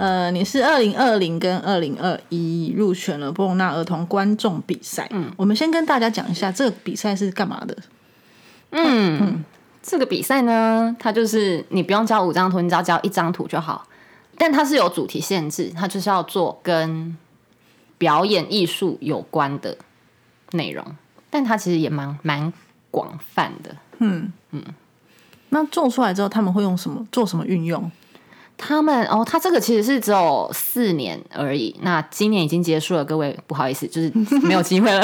呃，你是二零二零跟二零二一入选了波隆纳儿童观众比赛。嗯，我们先跟大家讲一下这个比赛是干嘛的。嗯，这个比赛呢，它就是你不用交五张图，你只要交一张图就好。但它是有主题限制，它就是要做跟表演艺术有关的内容。但它其实也蛮蛮广泛的。嗯嗯，那做出来之后，他们会用什么做什么运用？他们哦，他这个其实是只有四年而已。那今年已经结束了，各位不好意思，就是 没有机会了。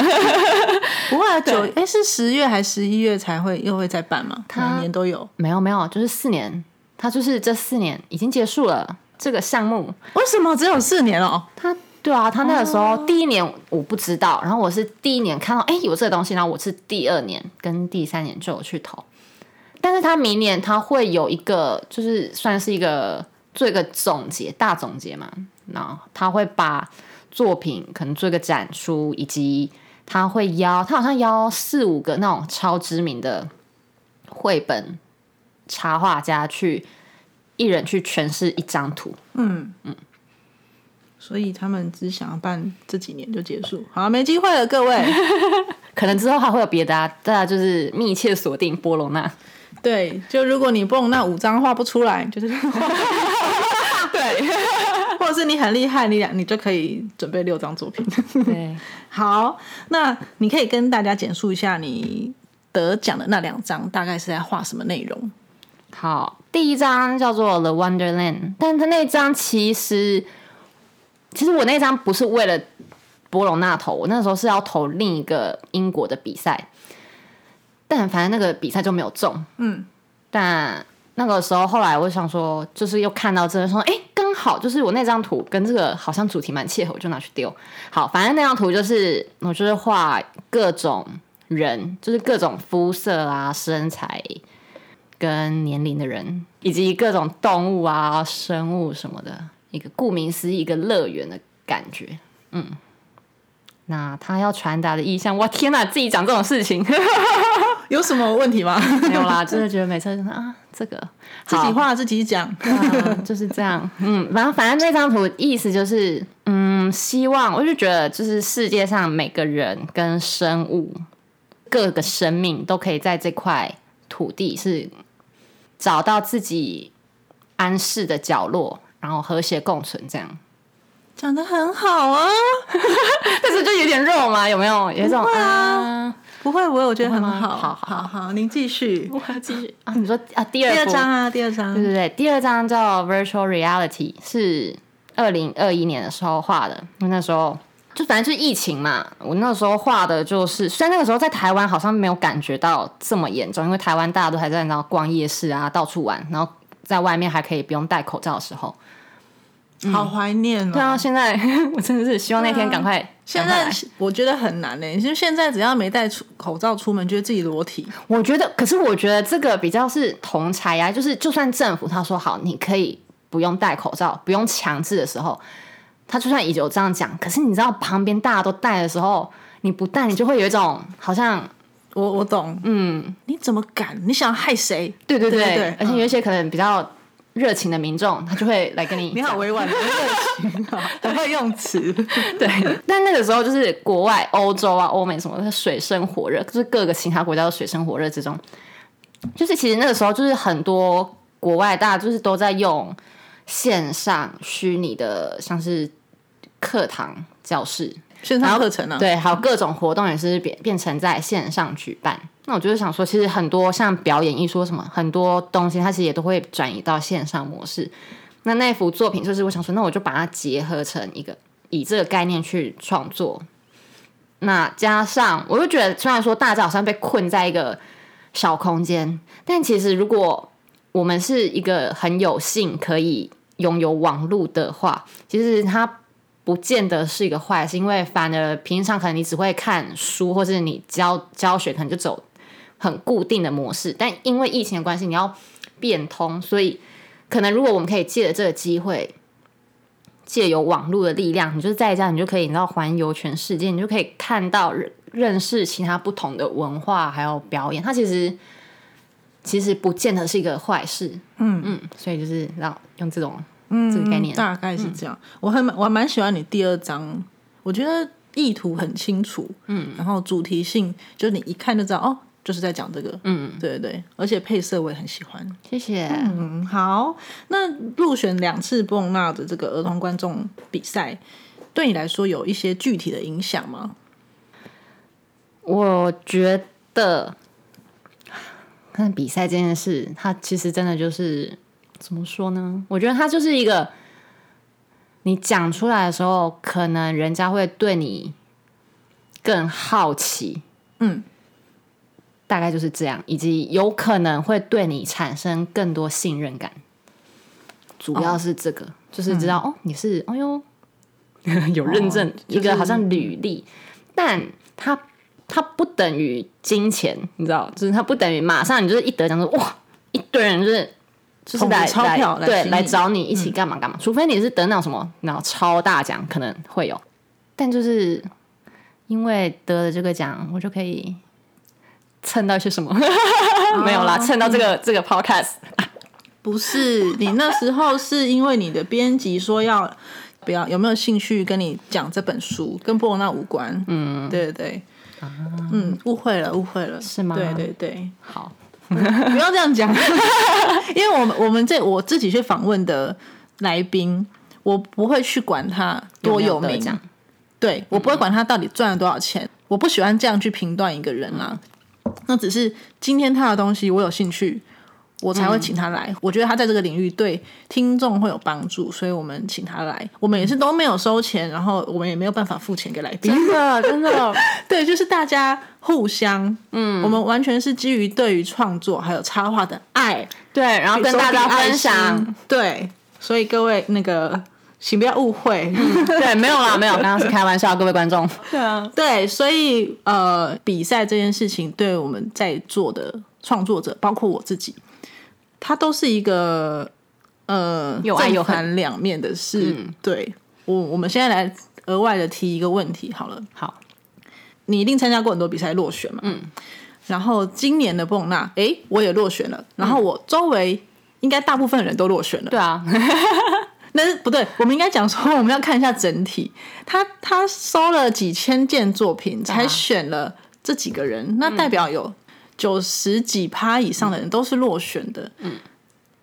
不会九哎，是十月还是十一月才会又会再办吗？每年都有？没有没有，就是四年。他就是这四年已经结束了这个项目。为什么只有四年哦？他对啊，他那个时候第一年我不知道，然后我是第一年看到哎有这个东西，然后我是第二年跟第三年就有去投。但是他明年他会有一个，就是算是一个。做一个总结，大总结嘛，那他会把作品可能做一个展出，以及他会邀，他好像邀四五个那种超知名的绘本插画家去，一人去诠释一张图。嗯。嗯，所以他们只想要办这几年就结束，好，没机会了，各位，可能之后还会有别的啊，大家就是密切锁定波隆那。对，就如果你波隆那五张画不出来，就是。对，或者是你很厉害，你两你就可以准备六张作品。对，好，那你可以跟大家简述一下你得奖的那两张大概是在画什么内容？好，第一张叫做《The Wonderland》，但他那张其实其实我那张不是为了博隆那投，我那时候是要投另一个英国的比赛，但反正那个比赛就没有中。嗯，但。那个时候，后来我想说，就是又看到这个，说，哎，刚好就是我那张图跟这个好像主题蛮契合，我就拿去丢。好，反正那张图就是我就是画各种人，就是各种肤色啊、身材跟年龄的人，以及各种动物啊、生物什么的，一个顾名思义，一个乐园的感觉。嗯，那他要传达的意象，我天哪，自己讲这种事情。有什么问题吗？没有啦，真的觉得每次啊，这个自己画自己讲，就是这样。嗯，然后反正那张图意思就是，嗯，希望我就觉得，就是世界上每个人跟生物，各个生命都可以在这块土地是找到自己安适的角落，然后和谐共存，这样讲的很好啊。但是就有点肉嘛，有没有？有种啊。不会，不会，我觉得很好，好好好，您继续，我继续啊。你说啊，第二第二章啊，第二章，对对对，第二章叫 Virtual Reality，是二零二一年的时候画的，因为那时候就反正就是疫情嘛。我那时候画的就是，虽然那个时候在台湾好像没有感觉到这么严重，因为台湾大家都还在那逛夜市啊，到处玩，然后在外面还可以不用戴口罩的时候。好怀念哦！对啊，现在 我真的是希望那天赶快。现在我觉得很难嘞，就现在只要没戴出口罩出门，觉得自己裸体。我觉得，可是我觉得这个比较是同才呀，就是就算政府他说好，你可以不用戴口罩，不用强制的时候，他就算已经有这样讲，可是你知道旁边大家都戴的时候，你不戴，你就会有一种好像我我懂，嗯，你怎么敢？你想害谁？对对对对，而且有一些可能比较。热情的民众，他就会来跟你。你好委婉的热情啊，很会用词。对，但那个时候就是国外欧洲啊、欧美什么的水深火热，就是各个其他国家的水深火热之中，就是其实那个时候就是很多国外大家就是都在用线上虚拟的，像是课堂教室。线上课程呢？对，还有各种活动也是变变成在线上举办。那我就是想说，其实很多像表演艺术什么很多东西，它其实也都会转移到线上模式。那那幅作品就是我想说，那我就把它结合成一个以这个概念去创作。那加上我就觉得，虽然说大家好像被困在一个小空间，但其实如果我们是一个很有幸可以拥有网络的话，其实它。不见得是一个坏事，因为反而平常可能你只会看书，或是你教教学可能就走很固定的模式。但因为疫情的关系，你要变通，所以可能如果我们可以借着这个机会，借由网络的力量，你就在家，你就可以你知道环游全世界，你就可以看到认识其他不同的文化，还有表演。它其实其实不见得是一个坏事。嗯嗯，所以就是让用这种。这个概念。大概是这样。我很我还蛮喜欢你第二章，我觉得意图很清楚，嗯，然后主题性就是你一看就知道哦，就是在讲这个，嗯，对对对，而且配色我也很喜欢。谢谢。嗯，好，那入选两次波隆纳的这个儿童观众比赛，对你来说有一些具体的影响吗？我觉得 看比赛这件事，它其实真的就是怎么说呢？我觉得它就是一个你讲出来的时候，可能人家会对你更好奇，嗯，大概就是这样，以及有可能会对你产生更多信任感。主要是这个，就是知道哦，你是哎呦 有认证一个好像履历，但它。它不等于金钱，你知道，就是它不等于马上你就是一得奖说哇，一堆人就是就是来钞票对来找你一起干嘛干嘛，除非你是得那种什么那种超大奖可能会有，但就是因为得了这个奖，我就可以蹭到一些什么。没有啦，蹭到这个这个 podcast 不是你那时候是因为你的编辑说要不要有没有兴趣跟你讲这本书，跟波罗那无关，嗯，对对对。嗯，误会了，误会了，是吗？对对对，好，不要这样讲，我们我们这我自己去访问的来宾，我不会去管他多有名，对我不会管他到底赚了多少钱，我不喜欢这样去评断一个人啊。那只是今天他的东西我有兴趣。我才会请他来，我觉得他在这个领域对听众会有帮助，所以我们请他来。我们也是都没有收钱，然后我们也没有办法付钱给来宾。真的，真的，对，就是大家互相，嗯，我们完全是基于对于创作还有插画的爱，对，然后跟大家分享，对，所以各位那个，请不要误会，对，没有啦，没有，刚刚是开玩笑，各位观众，对啊，对，所以呃，比赛这件事情，对我们在座的创作者，包括我自己。它都是一个呃有爱有恨两面的事。对我，我们现在来额外的提一个问题好了。好，你一定参加过很多比赛落选嘛？嗯。然后今年的蹦娜，哎，我也落选了。然后我周围应该大部分人都落选了。对啊。那不对，我们应该讲说，我们要看一下整体。他他收了几千件作品，才选了这几个人，那代表有。九十几趴以上的人都是落选的，嗯，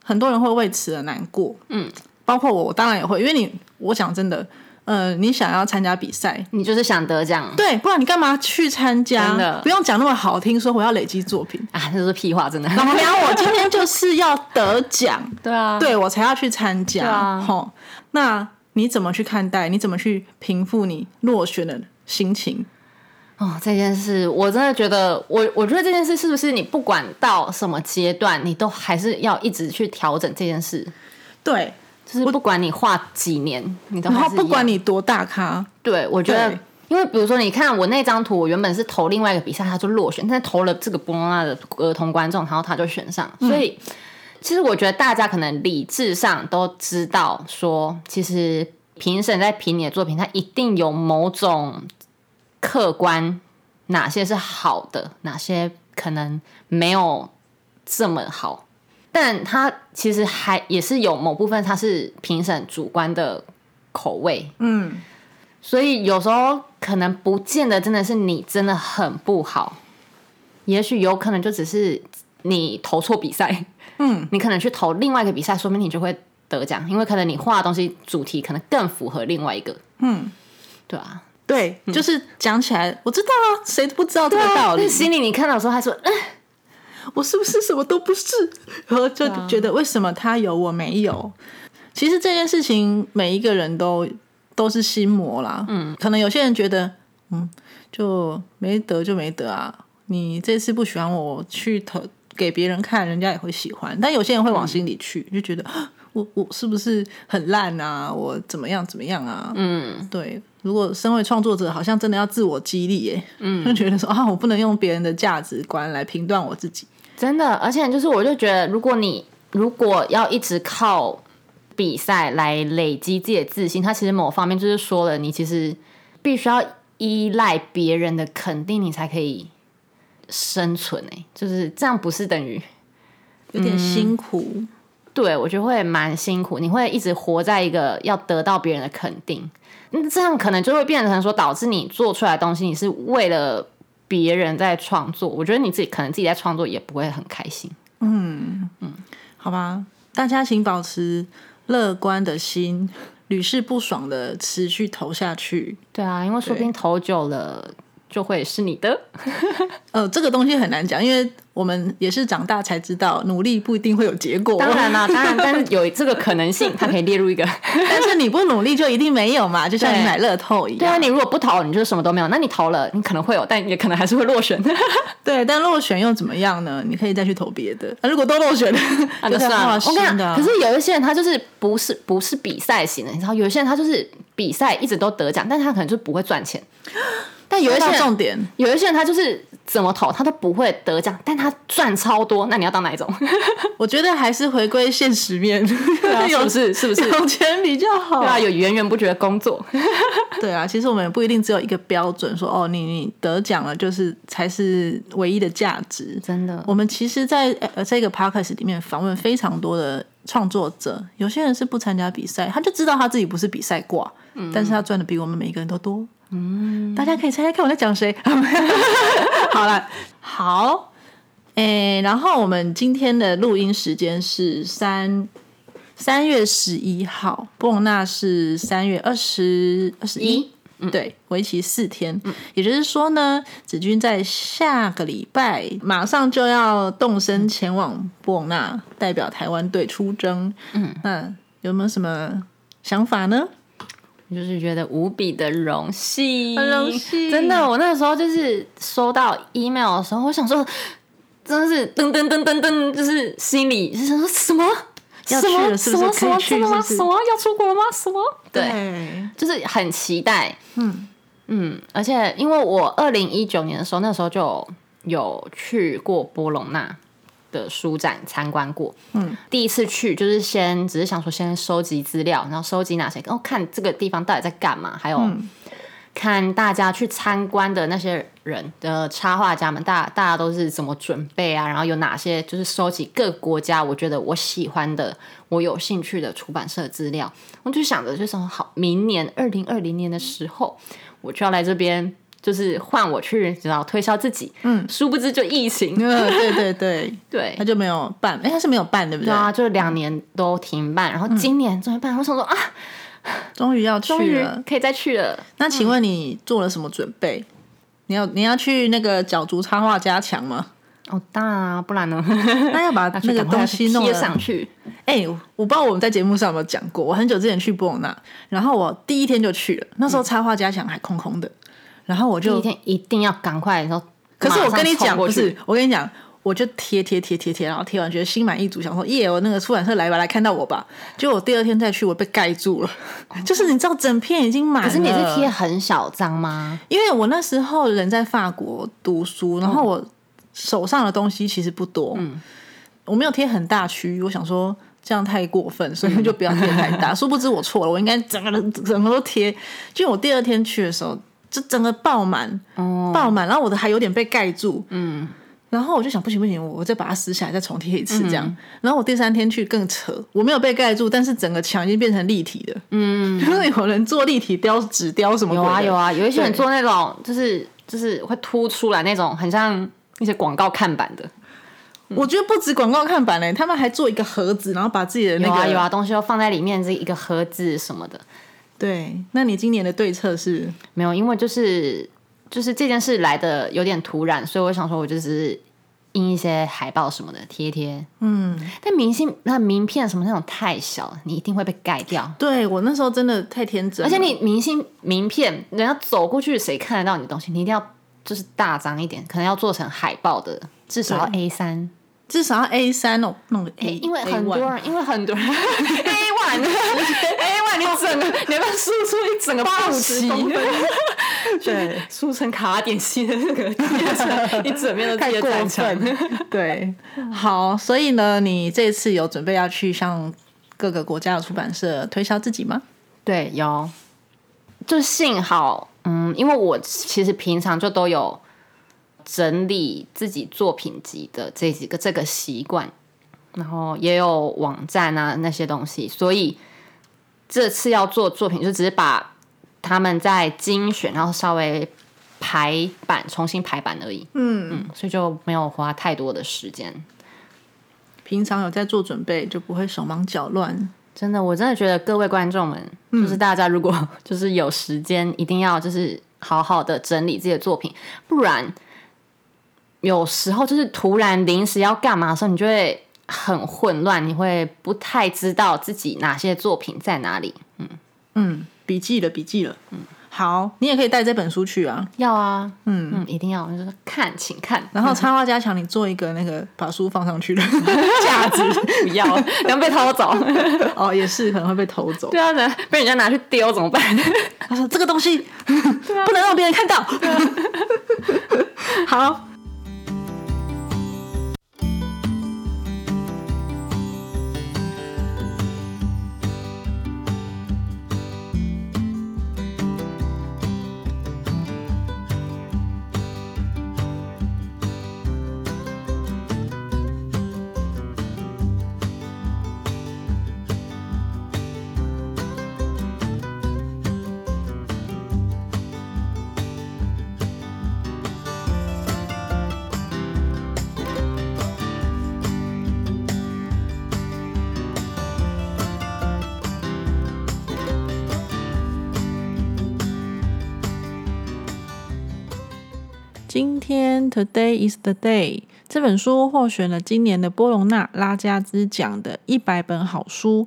很多人会为此而难过，嗯，包括我，我当然也会，因为你，我讲真的，呃，你想要参加比赛，你就是想得奖，对，不然你干嘛去参加？真的不用讲那么好听，说我要累积作品 啊，这是屁话，真的。老娘我今天就是要得奖，对啊，对我才要去参加，吼，那你怎么去看待？你怎么去平复你落选的心情？哦，这件事我真的觉得，我我觉得这件事是不是你不管到什么阶段，你都还是要一直去调整这件事？对，就是不管你画几年，你都然后不管你多大咖，对我觉得，因为比如说你看我那张图，我原本是投另外一个比赛，他就落选，但是投了这个波罗纳的儿童观众，然后他就选上，所以其实我觉得大家可能理智上都知道，说其实评审在评你的作品，他一定有某种。客观哪些是好的，哪些可能没有这么好，但他其实还也是有某部分，他是评审主观的口味，嗯，所以有时候可能不见得真的是你真的很不好，也许有可能就只是你投错比赛，嗯，你可能去投另外一个比赛，说明你就会得奖，因为可能你画的东西主题可能更符合另外一个，嗯，对啊。对，就是讲起来，我知道啊，谁都不知道这个道理。心里你看到时候，他说：“嗯，我是不是什么都不是？” 然后就觉得为什么他有我没有？其实这件事情每一个人都都是心魔啦。嗯，可能有些人觉得，嗯，就没得就没得啊。你这次不喜欢我去投给别人看，人家也会喜欢。但有些人会往心里去，就觉得我我是不是很烂啊？我怎么样怎么样啊？嗯，对。如果身为创作者，好像真的要自我激励耶，嗯，就 觉得说啊，我不能用别人的价值观来评断我自己，真的。而且就是，我就觉得，如果你如果要一直靠比赛来累积自己的自信，它其实某方面就是说了，你其实必须要依赖别人的肯定，你才可以生存。哎，就是这样，不是等于有点辛苦？对我觉得会蛮辛苦，你会一直活在一个要得到别人的肯定，嗯，这样可能就会变成说导致你做出来的东西，你是为了别人在创作。我觉得你自己可能自己在创作也不会很开心。嗯嗯好吧，大家请保持乐观的心，屡试不爽的持续投下去。对啊，因为说不定投久了就会是你的。呃，这个东西很难讲，因为我们也是长大才知道，努力不一定会有结果。当然啦，当然，但是有这个可能性，它可以列入一个。但是你不努力就一定没有嘛，就像你买乐透一样。对啊，你如果不投，你就什么都没有。那你投了，你可能会有，但也可能还是会落选。对，但落选又怎么样呢？你可以再去投别的。那如果都落选了，那就算了。我跟你讲，可是有一些人他就是不是不是比赛型的，你知道，有一些人他就是比赛一直都得奖，但是他可能就不会赚钱。但有一些重点，有一些人他就是怎么投他都不会得奖，但他赚超多。那你要当哪一种？我觉得还是回归现实面，是不是？是不是有钱比较好？对啊，有源源不绝的工作。对啊，其实我们也不一定只有一个标准，说哦，你你得奖了就是才是唯一的价值。真的，我们其实在呃这个 podcast 里面访问非常多的创作者，有些人是不参加比赛，他就知道他自己不是比赛挂，但是他赚的比我们每一个人都多。嗯，大家可以猜猜看我在讲谁？好了，好，诶，然后我们今天的录音时间是三三月十一号，布隆纳是三月二十二十一，对，为期四天。也就是说呢，子君在下个礼拜马上就要动身前往布隆纳，代表台湾队出征。嗯，那有没有什么想法呢？就是觉得无比的荣幸，很荣幸，真的。我那个时候就是收到 email 的时候，我想说，真的是噔噔噔噔噔，就是心里是想说什么？要去了？是不是可以去？什么？什么要出国吗？什么？对，就是很期待。嗯嗯，而且因为我二零一九年的时候，那时候就有去过波隆纳。的书展参观过，嗯，第一次去就是先只是想说先收集资料，然后收集哪些，然后看这个地方到底在干嘛，还有看大家去参观的那些人的插画家们，大大家都是怎么准备啊？然后有哪些就是收集各国家我觉得我喜欢的、我有兴趣的出版社资料，我就想着就是好，明年二零二零年的时候，我就要来这边。就是换我去，知道推销自己，嗯，殊不知就疫情，对对对 对，他就没有办，哎，他是没有办，对不对？对啊，就两年都停办，然后今年终于办，我想说啊，终于要去了，可以再去了。那请问你做了什么准备？你要你要去那个角逐插画加强吗？哦，当然啊，不然呢？那要把 那个东西弄上去。哎，我不知道我们在节目上有没有讲过，我很久之前去波隆纳，然后我第一天就去了，那时候插画加强还空空的。然后我就一天一定要赶快，然后可是我跟你讲不是，我跟你讲，我就贴贴贴贴贴，然后贴完觉得心满意足，想说耶，我那个出版社来吧，来看到我吧。结果我第二天再去，我被盖住了，就是你知道整片已经满了。可是你是贴很小张吗？因为我那时候人在法国读书，然后我手上的东西其实不多，嗯，我没有贴很大区，我想说这样太过分，所以就不要贴太大。殊不知我错了，我应该整个人整个都贴。就我第二天去的时候。就整个爆满，哦爆满，然后我的还有点被盖住，嗯，然后我就想不行不行，我再把它撕下来，再重贴一次这样。然后我第三天去更扯，我没有被盖住，但是整个墙已经变成立体的，嗯，因为有人做立体雕纸雕什么？有啊有啊，有一些人做那种就是就是会凸出来那种，很像一些广告看板的。我觉得不止广告看板嘞，他们还做一个盒子，然后把自己的那个有啊东西都放在里面，这一个盒子什么的。对，那你今年的对策是没有，因为就是就是这件事来的有点突然，所以我想说，我就是印一些海报什么的贴贴。嗯，但明星那名片什么那种太小，你一定会被盖掉。对我那时候真的太天真，而且你明星名片，人家走过去谁看得到你的东西？你一定要就是大张一点，可能要做成海报的，至少要 A 三。至少要 A 三哦，弄个 A，因为很多人，因为很多人 A one，A one，你整个，你要输出一整个八十公分，对，输成卡点系的那个，一整面都太过分，对，好，所以呢，你这次有准备要去向各个国家的出版社推销自己吗？对，有，就幸好，嗯，因为我其实平常就都有。整理自己作品集的这几个这个习惯，然后也有网站啊那些东西，所以这次要做作品就只是把他们在精选，然后稍微排版重新排版而已。嗯嗯，所以就没有花太多的时间。平常有在做准备，就不会手忙脚乱。真的，我真的觉得各位观众们，就是大家如果 就是有时间，一定要就是好好的整理自己的作品，不然有时候就是突然临时要干嘛的时候，你就会很混乱，你会不太知道自己哪些作品在哪里。嗯嗯，笔记了，笔记了。嗯。好，你也可以带这本书去啊。要啊，嗯嗯，一定要，就是看，请看。然后插画加强，你做一个那个把书放上去的 架子，不要，然后被偷走。哦，也是可能会被偷走。对啊，被人家拿去丢怎么办？他说这个东西 不能让别人看到。好。今天 Today is the day 这本书获选了今年的波隆纳拉加兹奖的一百本好书。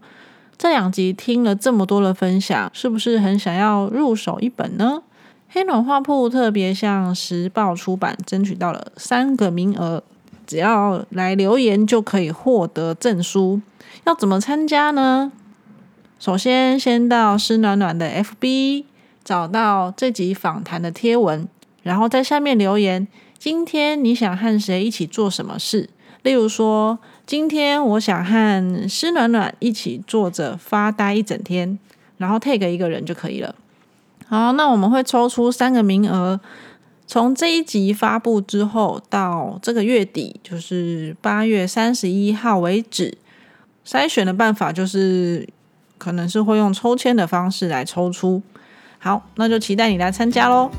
这两集听了这么多的分享，是不是很想要入手一本呢？黑暖画铺特别向时报出版争取到了三个名额，只要来留言就可以获得证书。要怎么参加呢？首先，先到湿暖暖的 FB 找到这集访谈的贴文。然后在下面留言，今天你想和谁一起做什么事？例如说，今天我想和湿暖暖一起坐着发呆一整天，然后 take 一个人就可以了。好，那我们会抽出三个名额，从这一集发布之后到这个月底，就是八月三十一号为止。筛选的办法就是，可能是会用抽签的方式来抽出。好，那就期待你来参加喽。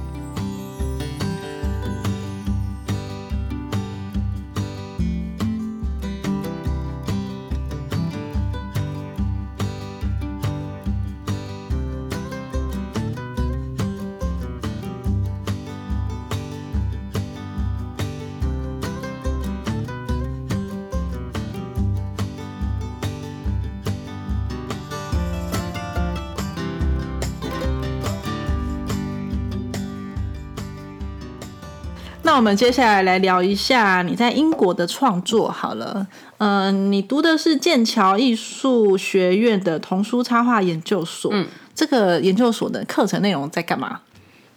我们接下来来聊一下你在英国的创作好了。嗯，你读的是剑桥艺术学院的童书插画研究所。嗯，这个研究所的课程内容在干嘛？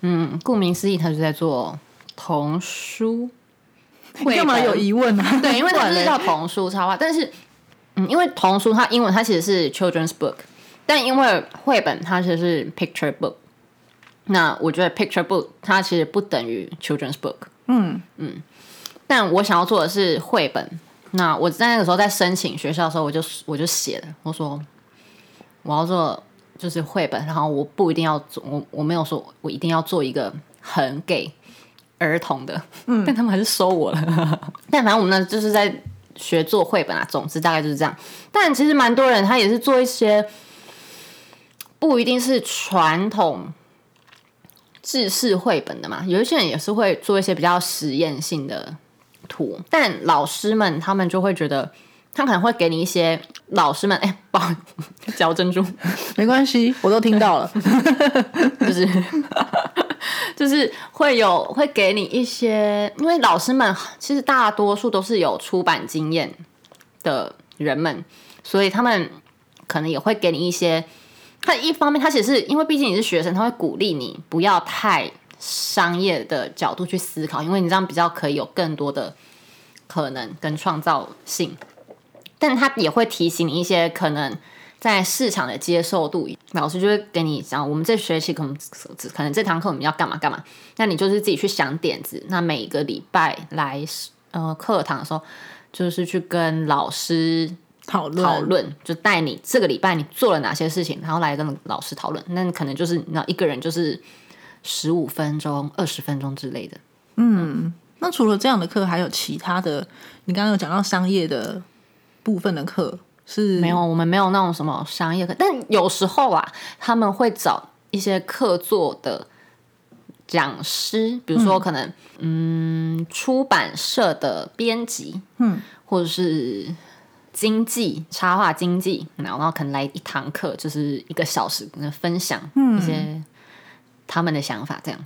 嗯，顾名思义，他是在做童书。干嘛有疑问啊？对，因为它是叫童书插画，但是嗯，因为童书它英文它其实是 children's book，但因为绘本它其实是 picture book。那我觉得 picture book 它其实不等于 children's book。嗯嗯，但我想要做的是绘本。那我在那个时候在申请学校的时候，我就我就写了，我说我要做就是绘本，然后我不一定要做，我我没有说我一定要做一个很给儿童的，嗯，但他们还是收我了。但反正我们呢就是在学做绘本啊，总之大概就是这样。但其实蛮多人他也是做一些不一定是传统。制式绘本的嘛，有一些人也是会做一些比较实验性的图，但老师们他们就会觉得，他可能会给你一些老师们 哎，抱嚼珍珠，没关系，我都听到了，就是就是会有会给你一些，因为老师们其实大多数都是有出版经验的人们，所以他们可能也会给你一些。他一方面，他其实是因为毕竟你是学生，他会鼓励你不要太商业的角度去思考，因为你这样比较可以有更多的可能跟创造性。但他也会提醒你一些可能在市场的接受度，老师就会给你讲，我们这学期可能可能这堂课我们要干嘛干嘛，那你就是自己去想点子，那每个礼拜来呃课堂的时候，就是去跟老师讨论讨论，就带你这个礼拜你做了哪些事情，然后来跟老师讨论。那可能就是那一个人就是十五分钟、二十分钟之类的。嗯那除了这样的课，还有其他的？你刚刚有讲到商业的部分的课是没有，我们没有那种什么商业课，但有时候啊，他们会找一些客座的讲师，比如说可能嗯出版社的编辑，嗯，或者是经济插画经济，然后然后可能来一堂课，就是一个小时，分享一些他们的想法，这样。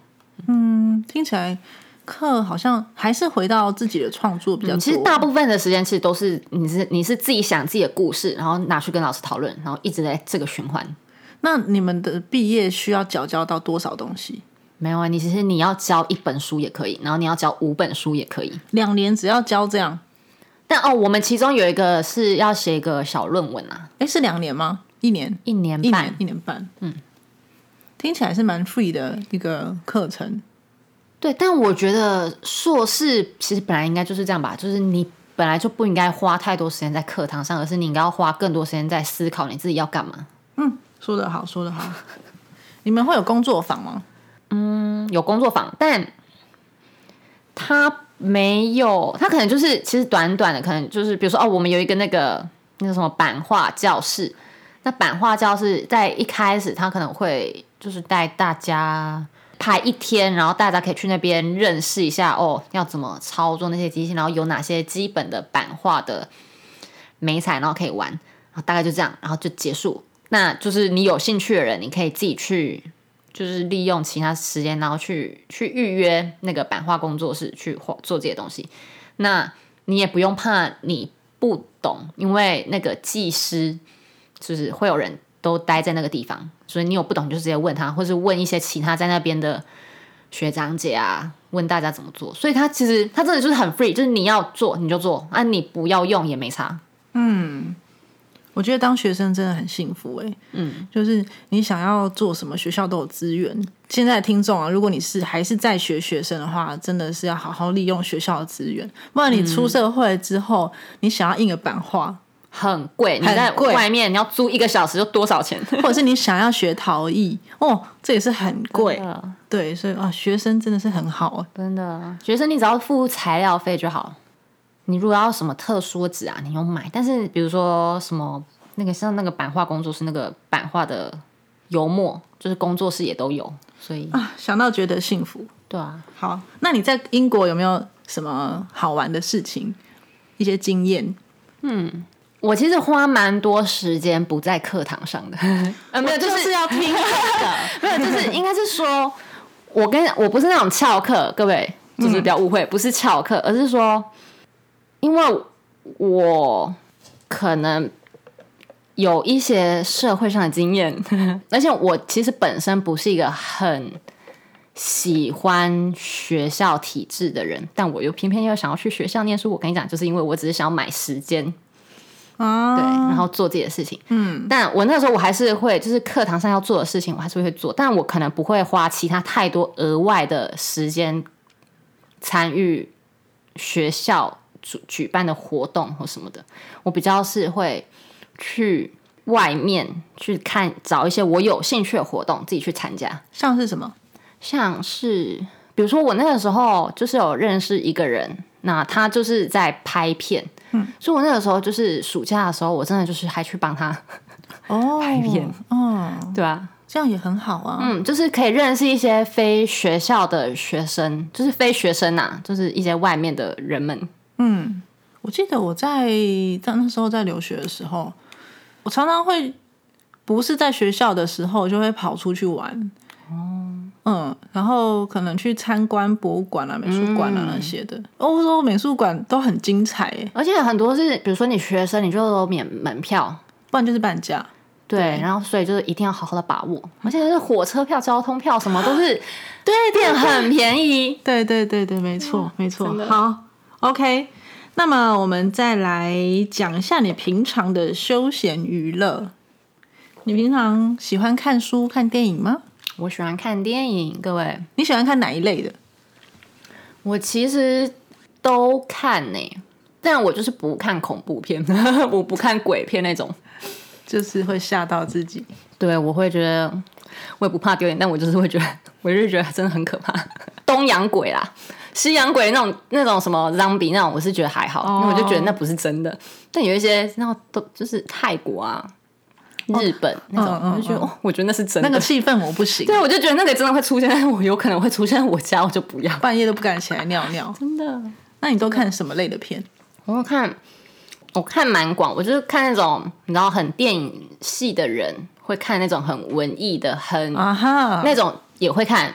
嗯听起来课好像还是回到自己的创作比较多。嗯其实大部分的时间其实都是你是你是自己想自己的故事，然后拿去跟老师讨论，然后一直在这个循环。那你们的毕业需要缴交到多少东西？没有啊，你其实你要教一本书也可以，然后你要教五本书也可以。两年只要交这样？但哦，我们其中有一个是要写一个小论文啊，哎，是两年吗？一年？一年半一年？。一年半？嗯，听起来是蛮 free 的一个课程。对，但我觉得硕士其实本来应该就是这样吧，就是你本来就不应该花太多时间在课堂上，而是你应该要花更多时间在思考你自己要干嘛。嗯说得好，说得好。你们会有工作坊吗？嗯，有工作坊，但他没有，他可能就是其实短短的，可能就是比如说哦，我们有一个那个那个什么版画教室，那版画教室在一开始他可能会就是带大家排一天，然后大家可以去那边认识一下哦，要怎么操作那些机器，然后有哪些基本的版画的美彩，然后可以玩，然后大概就这样，然后就结束。那就是你有兴趣的人，你可以自己去就是利用其他时间，然后去去预约那个版画工作室去画做这些东西。那你也不用怕你不懂，因为那个技师就是会有人都待在那个地方，所以你有不懂就直接问他，或是问一些其他在那边的学长姐啊，问大家怎么做。所以他其实他真的就是很 free，就是你要做你就做，啊你不要用也没差。嗯我觉得当学生真的很幸福哎、嗯，就是你想要做什么，学校都有资源。现在的听众啊，如果你是还是在学学生的话，真的是要好好利用学校的资源，不然你出社会之后，你想要印个版画，很贵，你在外面你要租一个小时就多少钱？或者是你想要学陶艺，哦，这也是很贵。对，所以啊，学生真的是很好啊。真的，学生你只要付材料费就好。你如果要什么特殊的纸啊，你用买。但是比如说什么那个像那个版画工作室那个版画的油墨，就是工作室也都有，所以啊，想到觉得幸福。对啊，好，那你在英国有没有什么好玩的事情？一些经验？嗯我其实花蛮多时间不在课堂上的，呃，没有，就就是是要听这个。没有，就是应该是说，我跟我不是那种翘课，各位就是不要误会，不是翘课，而是说，因为我可能有一些社会上的经验，而且我其实本身不是一个很喜欢学校体制的人，但我又偏偏又想要去学校念书。我跟你讲，就是因为我只是想要买时间，啊，对，然后做自己的事情。嗯，但我那时候我还是会，就是课堂上要做的事情，我还是会做，但我可能不会花其他太多额外的时间参与学校举举办的活动或什么的。我比较是会去外面去看，找一些我有兴趣的活动，自己去参加。像是什么？像是比如说我那个时候就是有认识一个人，那他就是在拍片，嗯，所以我那个时候就是暑假的时候，我真的就是还去帮他，哦，拍片哦，对啊，这样也很好啊。嗯，就是可以认识一些非学校的学生，就是非学生呐、就是一些外面的人们，嗯，我记得我在在那时候在留学的时候，我常常会不是在学校的时候，就会跑出去玩。哦，嗯，然后可能去参观博物馆啊、美术馆啊那些的。欧洲美术馆都很精彩诶，而且很多是，比如说你学生，你就有免门票。不然就是半价。对，然后所以就是一定要好好的把握，而且是火车票、交通票什么都是，对店很便宜。对对对对，没错没错好，OK。那么我们再来讲一下你平常的休闲娱乐。你平常喜欢看书、看电影吗？我喜欢看电影，各位，你喜欢看哪一类的？我其实都看呢、但我就是不看恐怖片，我不看鬼片那种。就是会吓到自己。对，我会觉得我也不怕丢脸，但我就是会觉得，我就是觉得真的很可怕。东洋鬼啦，西洋鬼那种那种什么 zombie 那种，我是觉得还好，因为我就觉得那不是真的。但有一些那种都就是泰国啊、日本那种，我就觉得哦，我觉得那是真的。那个气氛我不行，对，我就觉得那个真的会出现在我有可能会出现在我家，我就不要。半夜都不敢起来尿尿。真的，那你都看什么类的片？我会看，我看蛮广，我就是看那种你知道很电影系的人会看那种很文艺的，很啊哈，那种也会看，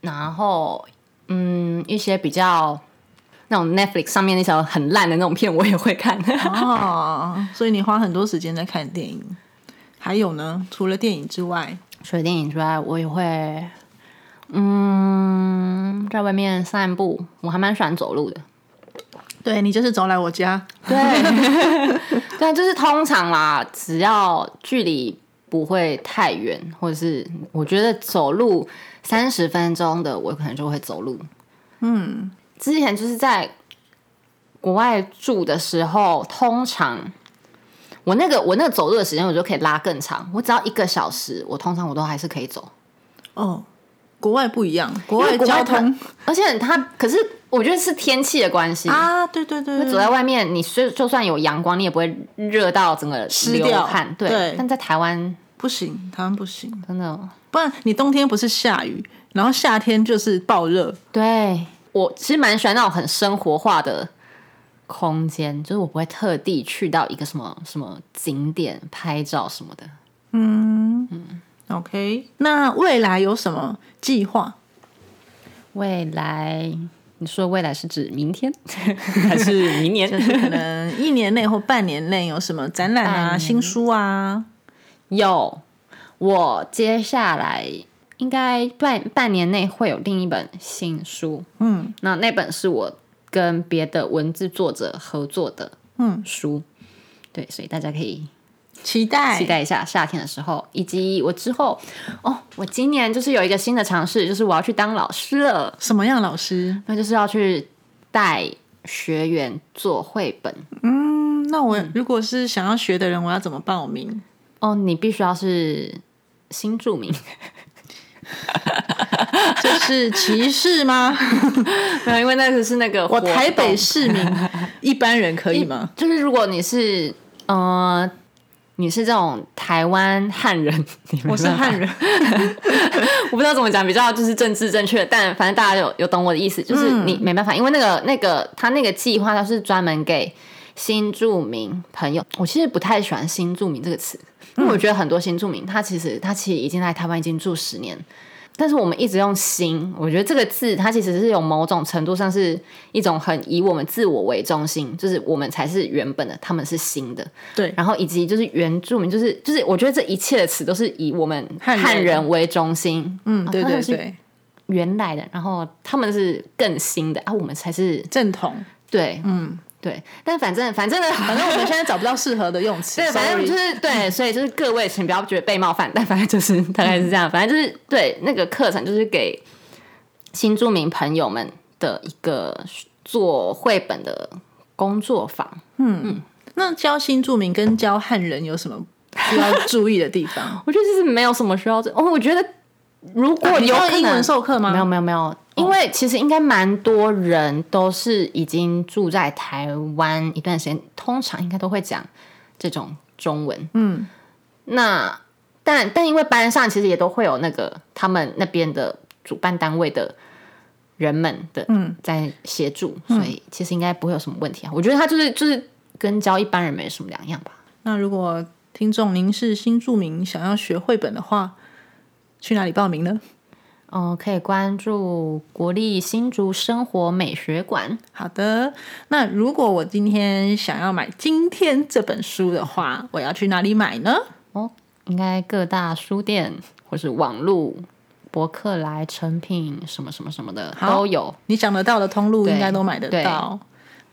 然后嗯，一些比较那种 Netflix 上面那条很烂的那种片，我也会看。哦，所以你花很多时间在看电影。还有呢，除了电影之外，除了电影之外，我也会嗯，在外面散步，我还蛮喜欢走路的。对你就是走来我家，对，对，就是通常啦，只要距离不会太远，或者是我觉得走路三十分钟的，我可能就会走路。嗯，之前就是在国外住的时候，通常我那个我那个走路的时间，我就可以拉更长。我只要一个小时，我通常我都还是可以走。哦，国外不一样，国外交通而且它可是我觉得是天气的关系。啊，对对对，走在外面，你虽就算有阳光，你也不会热到整个湿掉汗。对，对但在台湾不行，台湾不行，真的，不然你冬天不是下雨，然后夏天就是暴热，对我其实蛮喜欢那种很生活化的空间，就是我不会特地去到一个什么什么景点拍照什么的。嗯嗯 OK，那未来有什么计划？未来，你说未来是指明天 还是明年？就是可能一年内或半年内有什么展览啊、新书啊？有，我接下来应该半半年内会有另一本新书。嗯，那那本是我跟别的文字作者合作的嗯书。对，所以大家可以期待期待一下夏天的时候，以及我之后哦，我今年就是有一个新的尝试，就是我要去当老师了，什么样老师？那就是要去带学员做绘本。嗯，那我如果是想要学的人，我要怎么报名？哦，你必须要是新住民，这是歧视吗？没有，因为那个是那个我台北市民，一般人可以吗？就是如果你是呃，你是这种台湾汉人，我是汉人，我不知道怎么讲比较就是政治正确，但反正大家有有懂我的意思，就是嗯你没办法，因为那个那个他那个计划他是专门给新住民朋友。我其实不太喜欢新住民这个词，因为我觉得很多新住民他其实他其实已经在台湾已经住十年。但是我们一直用“新”，我觉得这个字它其实是有某种程度上是一种很以我们自我为中心，就是我们才是原本的，他们是新的。对，然后以及就是原住民，就是就是我觉得这一切的词都是以我们汉人为中心，嗯，对对对，原来的，然后他们是更新的啊，我们才是正统。对，嗯，对。但反正反正呢，反正我们现在找不到适合的用词，对，反正就是对，所以就是各位请不要觉得被冒犯，但反正就是大概是这样，反正就是对那个课程就是给新住民朋友们的一个做绘本的工作坊。嗯嗯那教新住民跟教汉人有什么需要注意的地方？我觉得就是没有什么需要这，哦，我觉得如果你有英文授课吗？没有没有没有，因为其实应该蛮多人都是已经住在台湾一段时间，通常应该都会讲这种中文。嗯，那但但因为班上其实也都会有那个他们那边的主办单位的人们的嗯在协助，所以其实应该不会有什么问题啊。我觉得他就是就是跟教一般人没什么两样吧。那如果听众您是新住民，想要学绘本的话，去哪里报名呢？哦，可以关注国立新竹生活美学馆。好的，那如果我今天想要买今天这本书的话，我要去哪里买呢？哦，应该各大书店或是网络博客来、成品什么什么什么的好都有。你想得到的通路应该都买得对到。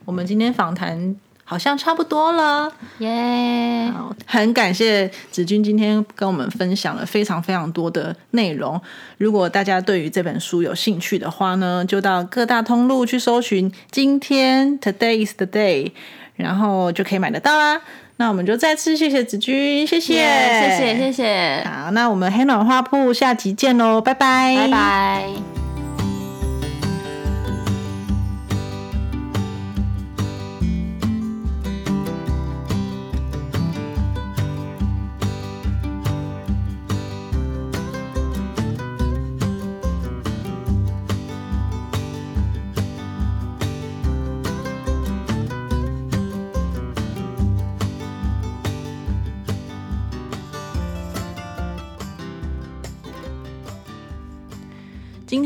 我们今天访谈好像差不多了。耶！很感谢子君今天跟我们分享了非常非常多的内容。如果大家对于这本书有兴趣的话呢，就到各大通路去搜寻“今天 Today is the day”，然后就可以买得到啦。那我们就再次谢谢子君，谢谢，谢谢，谢谢，好，那我们黑暖花铺下集见喽，拜拜，拜拜。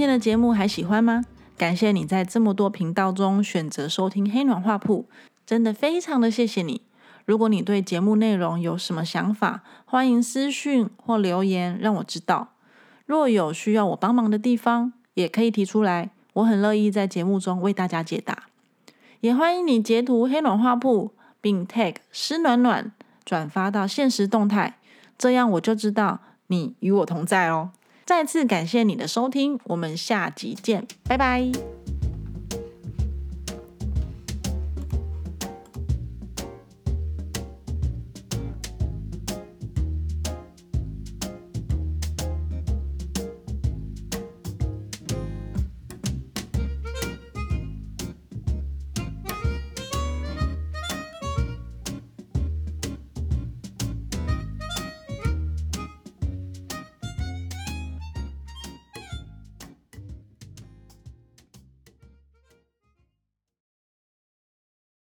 今天的节目还喜欢吗？感谢你在这么多频道中选择收听黑暖画铺，真的非常的谢谢你。如果你对节目内容有什么想法，欢迎私讯或留言让我知道。若有需要我帮忙的地方，也可以提出来，我很乐意在节目中为大家解答。也欢迎你截图黑暖画铺，并 tag 湿暖暖转发到现实动态，这样我就知道你与我同在哦。再次感谢你的收听，我们下集见，拜拜。